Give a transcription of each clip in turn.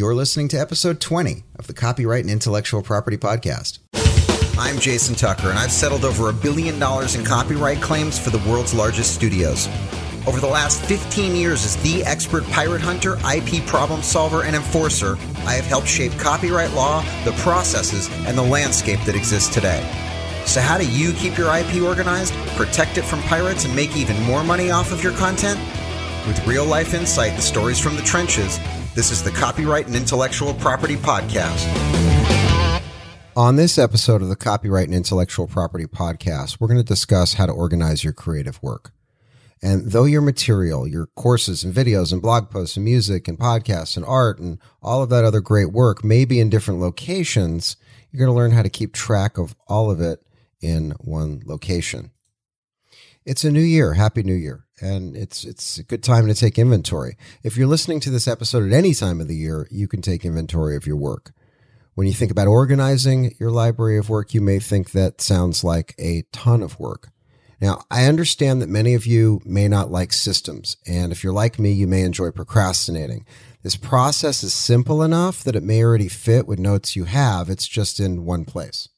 You're listening to episode 20 of the Copyright and Intellectual Property Podcast. I'm Jason Tucker, and I've settled over a billion dollars in copyright claims for the world's largest studios. Over the last 15 years as the expert pirate hunter, IP problem solver, and enforcer, I have helped shape copyright law, the processes, and the landscape that exists today. So, how do you keep your IP organized, protect it from pirates, and make even more money off of your content? With real life insight and stories from the trenches, this is the Copyright and Intellectual Property Podcast. On this episode of the Copyright and Intellectual Property Podcast, we're going to discuss how to organize your creative work. And though your material, your courses and videos and blog posts and music and podcasts and art and all of that other great work may be in different locations, you're going to learn how to keep track of all of it in one location. It's a new year. Happy New Year. And it's it's a good time to take inventory. If you're listening to this episode at any time of the year, you can take inventory of your work. When you think about organizing your library of work, you may think that sounds like a ton of work. Now, I understand that many of you may not like systems, and if you're like me, you may enjoy procrastinating. This process is simple enough that it may already fit with notes you have, it's just in one place.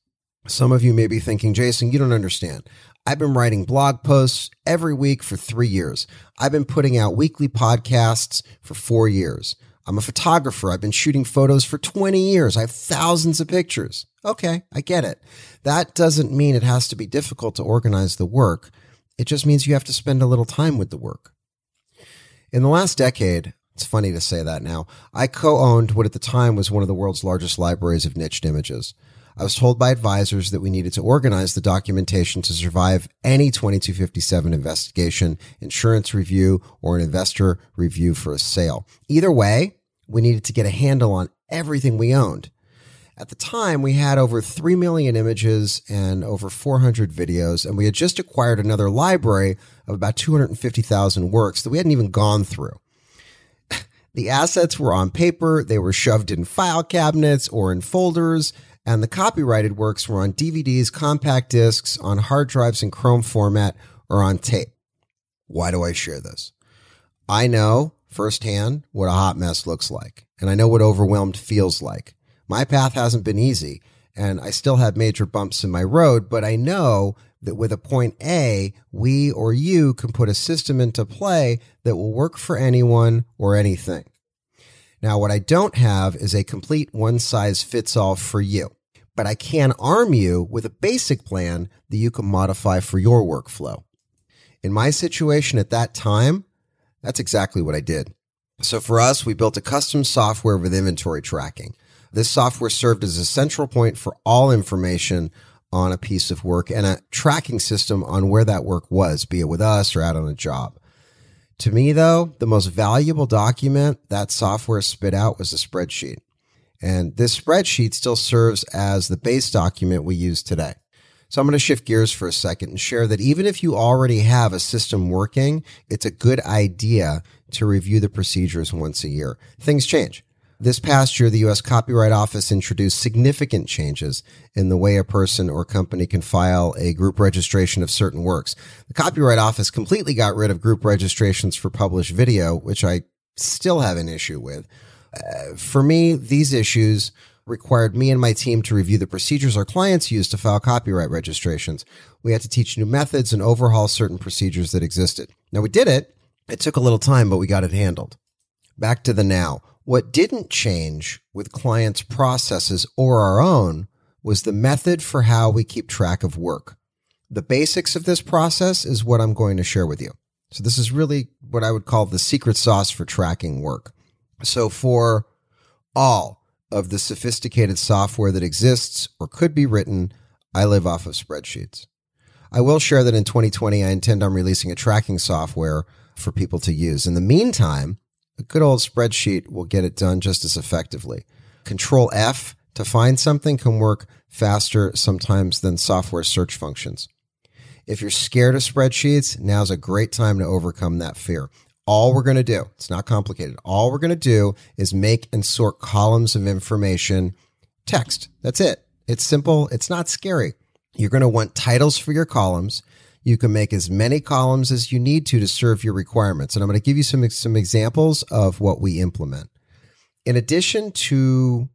Some of you may be thinking, Jason, you don't understand. I've been writing blog posts every week for three years. I've been putting out weekly podcasts for four years. I'm a photographer. I've been shooting photos for 20 years. I have thousands of pictures. Okay, I get it. That doesn't mean it has to be difficult to organize the work. It just means you have to spend a little time with the work. In the last decade, it's funny to say that now, I co owned what at the time was one of the world's largest libraries of niched images. I was told by advisors that we needed to organize the documentation to survive any 2257 investigation, insurance review, or an investor review for a sale. Either way, we needed to get a handle on everything we owned. At the time, we had over 3 million images and over 400 videos, and we had just acquired another library of about 250,000 works that we hadn't even gone through. the assets were on paper, they were shoved in file cabinets or in folders, and the copyrighted works were on DVDs, compact discs, on hard drives in Chrome format, or on tape. Why do I share this? I know firsthand what a hot mess looks like, and I know what overwhelmed feels like. My path hasn't been easy, and I still have major bumps in my road, but I know that with a point A, we or you can put a system into play that will work for anyone or anything. Now, what I don't have is a complete one size fits all for you, but I can arm you with a basic plan that you can modify for your workflow. In my situation at that time, that's exactly what I did. So for us, we built a custom software with inventory tracking. This software served as a central point for all information on a piece of work and a tracking system on where that work was, be it with us or out on a job. To me, though, the most valuable document that software spit out was a spreadsheet. And this spreadsheet still serves as the base document we use today. So I'm going to shift gears for a second and share that even if you already have a system working, it's a good idea to review the procedures once a year. Things change. This past year, the U.S. Copyright Office introduced significant changes in the way a person or company can file a group registration of certain works. The Copyright Office completely got rid of group registrations for published video, which I still have an issue with. Uh, for me, these issues required me and my team to review the procedures our clients use to file copyright registrations. We had to teach new methods and overhaul certain procedures that existed. Now, we did it. It took a little time, but we got it handled. Back to the now. What didn't change with clients' processes or our own was the method for how we keep track of work. The basics of this process is what I'm going to share with you. So this is really what I would call the secret sauce for tracking work. So for all of the sophisticated software that exists or could be written, I live off of spreadsheets. I will share that in 2020, I intend on releasing a tracking software for people to use. In the meantime, a good old spreadsheet will get it done just as effectively. Control F to find something can work faster sometimes than software search functions. If you're scared of spreadsheets, now's a great time to overcome that fear. All we're going to do, it's not complicated. All we're going to do is make and sort columns of information text. That's it. It's simple. It's not scary. You're going to want titles for your columns. You can make as many columns as you need to to serve your requirements. And I'm going to give you some, some examples of what we implement. In addition to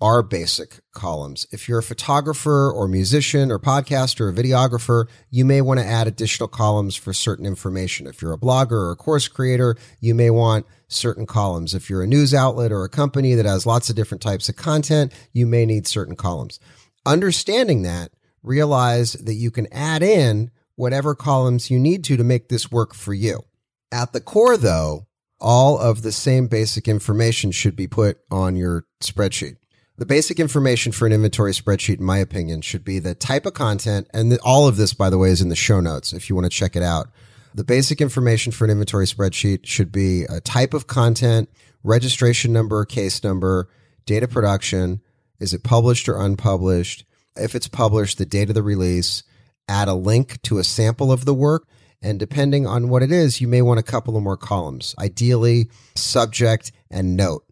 our basic columns, if you're a photographer or musician or podcaster or videographer, you may want to add additional columns for certain information. If you're a blogger or a course creator, you may want certain columns. If you're a news outlet or a company that has lots of different types of content, you may need certain columns. Understanding that, realize that you can add in whatever columns you need to to make this work for you. At the core, though, all of the same basic information should be put on your spreadsheet. The basic information for an inventory spreadsheet, in my opinion, should be the type of content. And all of this, by the way, is in the show notes if you want to check it out. The basic information for an inventory spreadsheet should be a type of content, registration number, case number, data production. Is it published or unpublished? If it's published, the date of the release, add a link to a sample of the work. And depending on what it is, you may want a couple of more columns, ideally subject and note.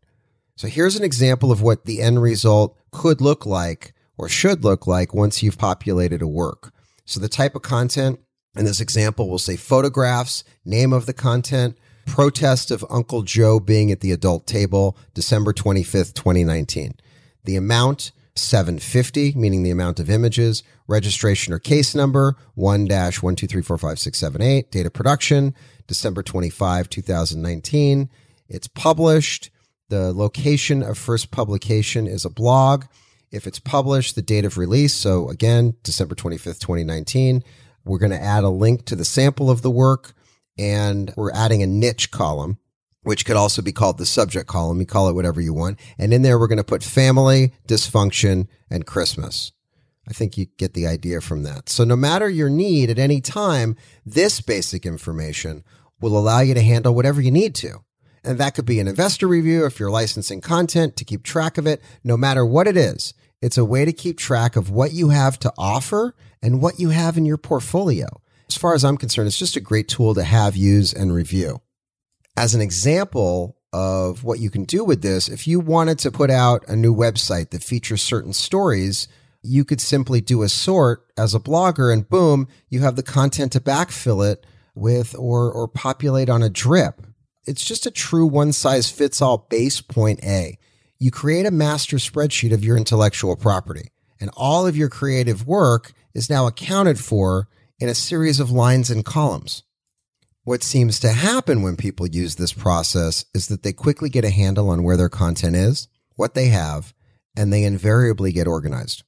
So here's an example of what the end result could look like or should look like once you've populated a work. So the type of content in this example will say photographs, name of the content, protest of Uncle Joe being at the adult table, December 25th, 2019. The amount, 750, meaning the amount of images, registration or case number, 1 one two three four five six seven eight. date of production, December 25, 2019. It's published. The location of first publication is a blog. If it's published, the date of release. So again, December 25th, 2019. We're going to add a link to the sample of the work and we're adding a niche column, which could also be called the subject column. You call it whatever you want. And in there, we're going to put family, dysfunction, and Christmas. I think you get the idea from that. So no matter your need at any time, this basic information will allow you to handle whatever you need to. And that could be an investor review if you're licensing content to keep track of it, no matter what it is. It's a way to keep track of what you have to offer and what you have in your portfolio. As far as I'm concerned, it's just a great tool to have, use, and review. As an example of what you can do with this, if you wanted to put out a new website that features certain stories, you could simply do a sort as a blogger and boom, you have the content to backfill it with or, or populate on a drip. It's just a true one size fits all base point A you create a master spreadsheet of your intellectual property, and all of your creative work is now accounted for in a series of lines and columns. What seems to happen when people use this process is that they quickly get a handle on where their content is, what they have, and they invariably get organized.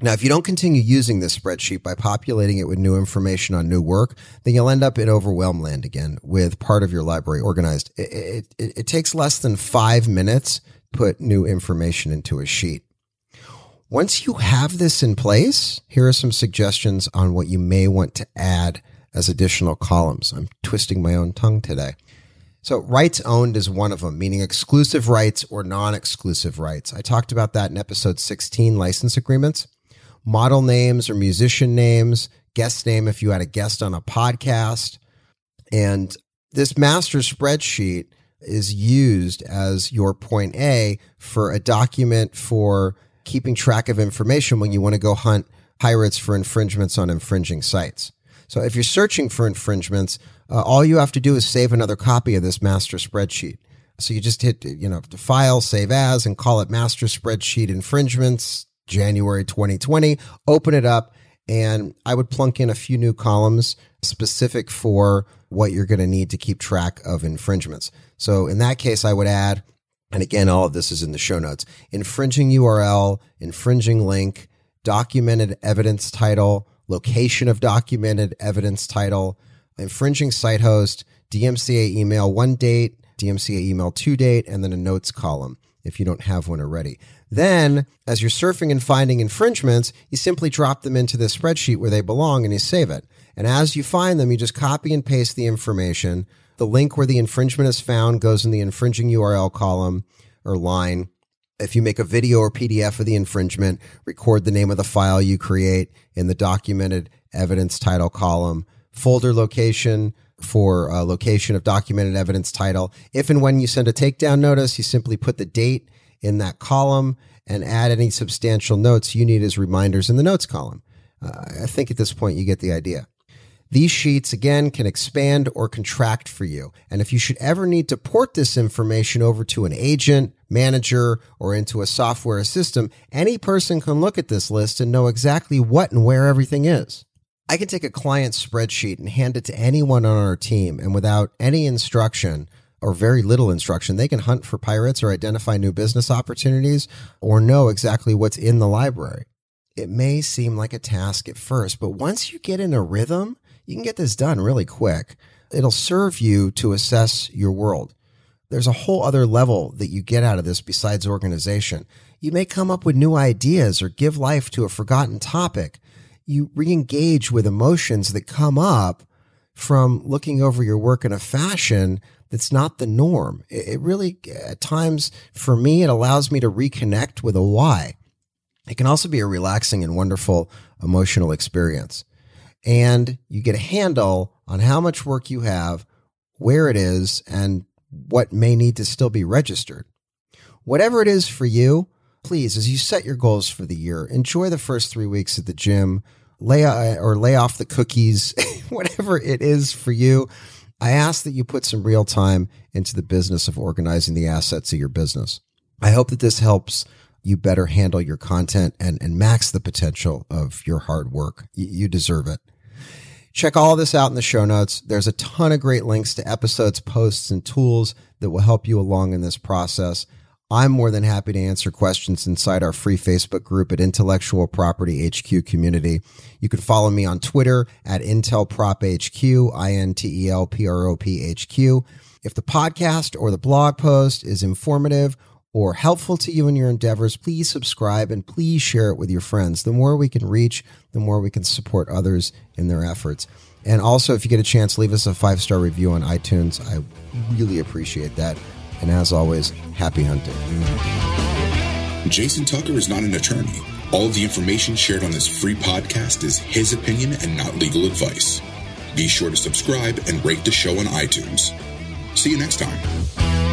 Now, if you don't continue using this spreadsheet by populating it with new information on new work, then you'll end up in overwhelm land again with part of your library organized. It, it, it takes less than five minutes put new information into a sheet. Once you have this in place, here are some suggestions on what you may want to add as additional columns. I'm twisting my own tongue today. So, rights owned is one of them, meaning exclusive rights or non exclusive rights. I talked about that in episode 16 license agreements. Model names or musician names, guest name if you had a guest on a podcast. And this master spreadsheet is used as your point A for a document for keeping track of information when you want to go hunt pirates for infringements on infringing sites. So if you're searching for infringements, uh, all you have to do is save another copy of this master spreadsheet. So you just hit, you know, file, save as, and call it master spreadsheet infringements, January 2020. Open it up, and I would plunk in a few new columns specific for what you're going to need to keep track of infringements. So in that case, I would add, and again, all of this is in the show notes infringing URL, infringing link, documented evidence title, location of documented evidence title, infringing site host, DMCA email one date, DMCA email two date, and then a notes column if you don't have one already. Then, as you're surfing and finding infringements, you simply drop them into the spreadsheet where they belong and you save it. And as you find them, you just copy and paste the information. The link where the infringement is found goes in the infringing URL column or line. If you make a video or PDF of the infringement, record the name of the file you create in the documented evidence title column, folder location for a location of documented evidence title. If and when you send a takedown notice, you simply put the date in that column and add any substantial notes you need as reminders in the notes column. Uh, I think at this point you get the idea. These sheets, again, can expand or contract for you. And if you should ever need to port this information over to an agent, manager or into a software system, any person can look at this list and know exactly what and where everything is. I can take a client spreadsheet and hand it to anyone on our team, and without any instruction or very little instruction, they can hunt for pirates or identify new business opportunities or know exactly what's in the library. It may seem like a task at first, but once you get in a rhythm, you can get this done really quick. It'll serve you to assess your world. There's a whole other level that you get out of this besides organization. You may come up with new ideas or give life to a forgotten topic. You re engage with emotions that come up from looking over your work in a fashion that's not the norm. It really, at times, for me, it allows me to reconnect with a why. It can also be a relaxing and wonderful emotional experience. And you get a handle on how much work you have, where it is, and what may need to still be registered. Whatever it is for you, please, as you set your goals for the year, enjoy the first three weeks at the gym, lay or lay off the cookies, whatever it is for you. I ask that you put some real time into the business of organizing the assets of your business. I hope that this helps you better handle your content and, and max the potential of your hard work. You, you deserve it. Check all this out in the show notes. There's a ton of great links to episodes, posts, and tools that will help you along in this process. I'm more than happy to answer questions inside our free Facebook group at Intellectual Property HQ Community. You can follow me on Twitter at Intel Prop IntelPropHQ, I-N-T-E-L-P-R-O-P-H-Q. If the podcast or the blog post is informative or helpful to you in your endeavors, please subscribe and please share it with your friends. The more we can reach, the more we can support others in their efforts. And also, if you get a chance, leave us a five star review on iTunes. I really appreciate that. And as always, happy hunting. Jason Tucker is not an attorney. All of the information shared on this free podcast is his opinion and not legal advice. Be sure to subscribe and rate the show on iTunes. See you next time.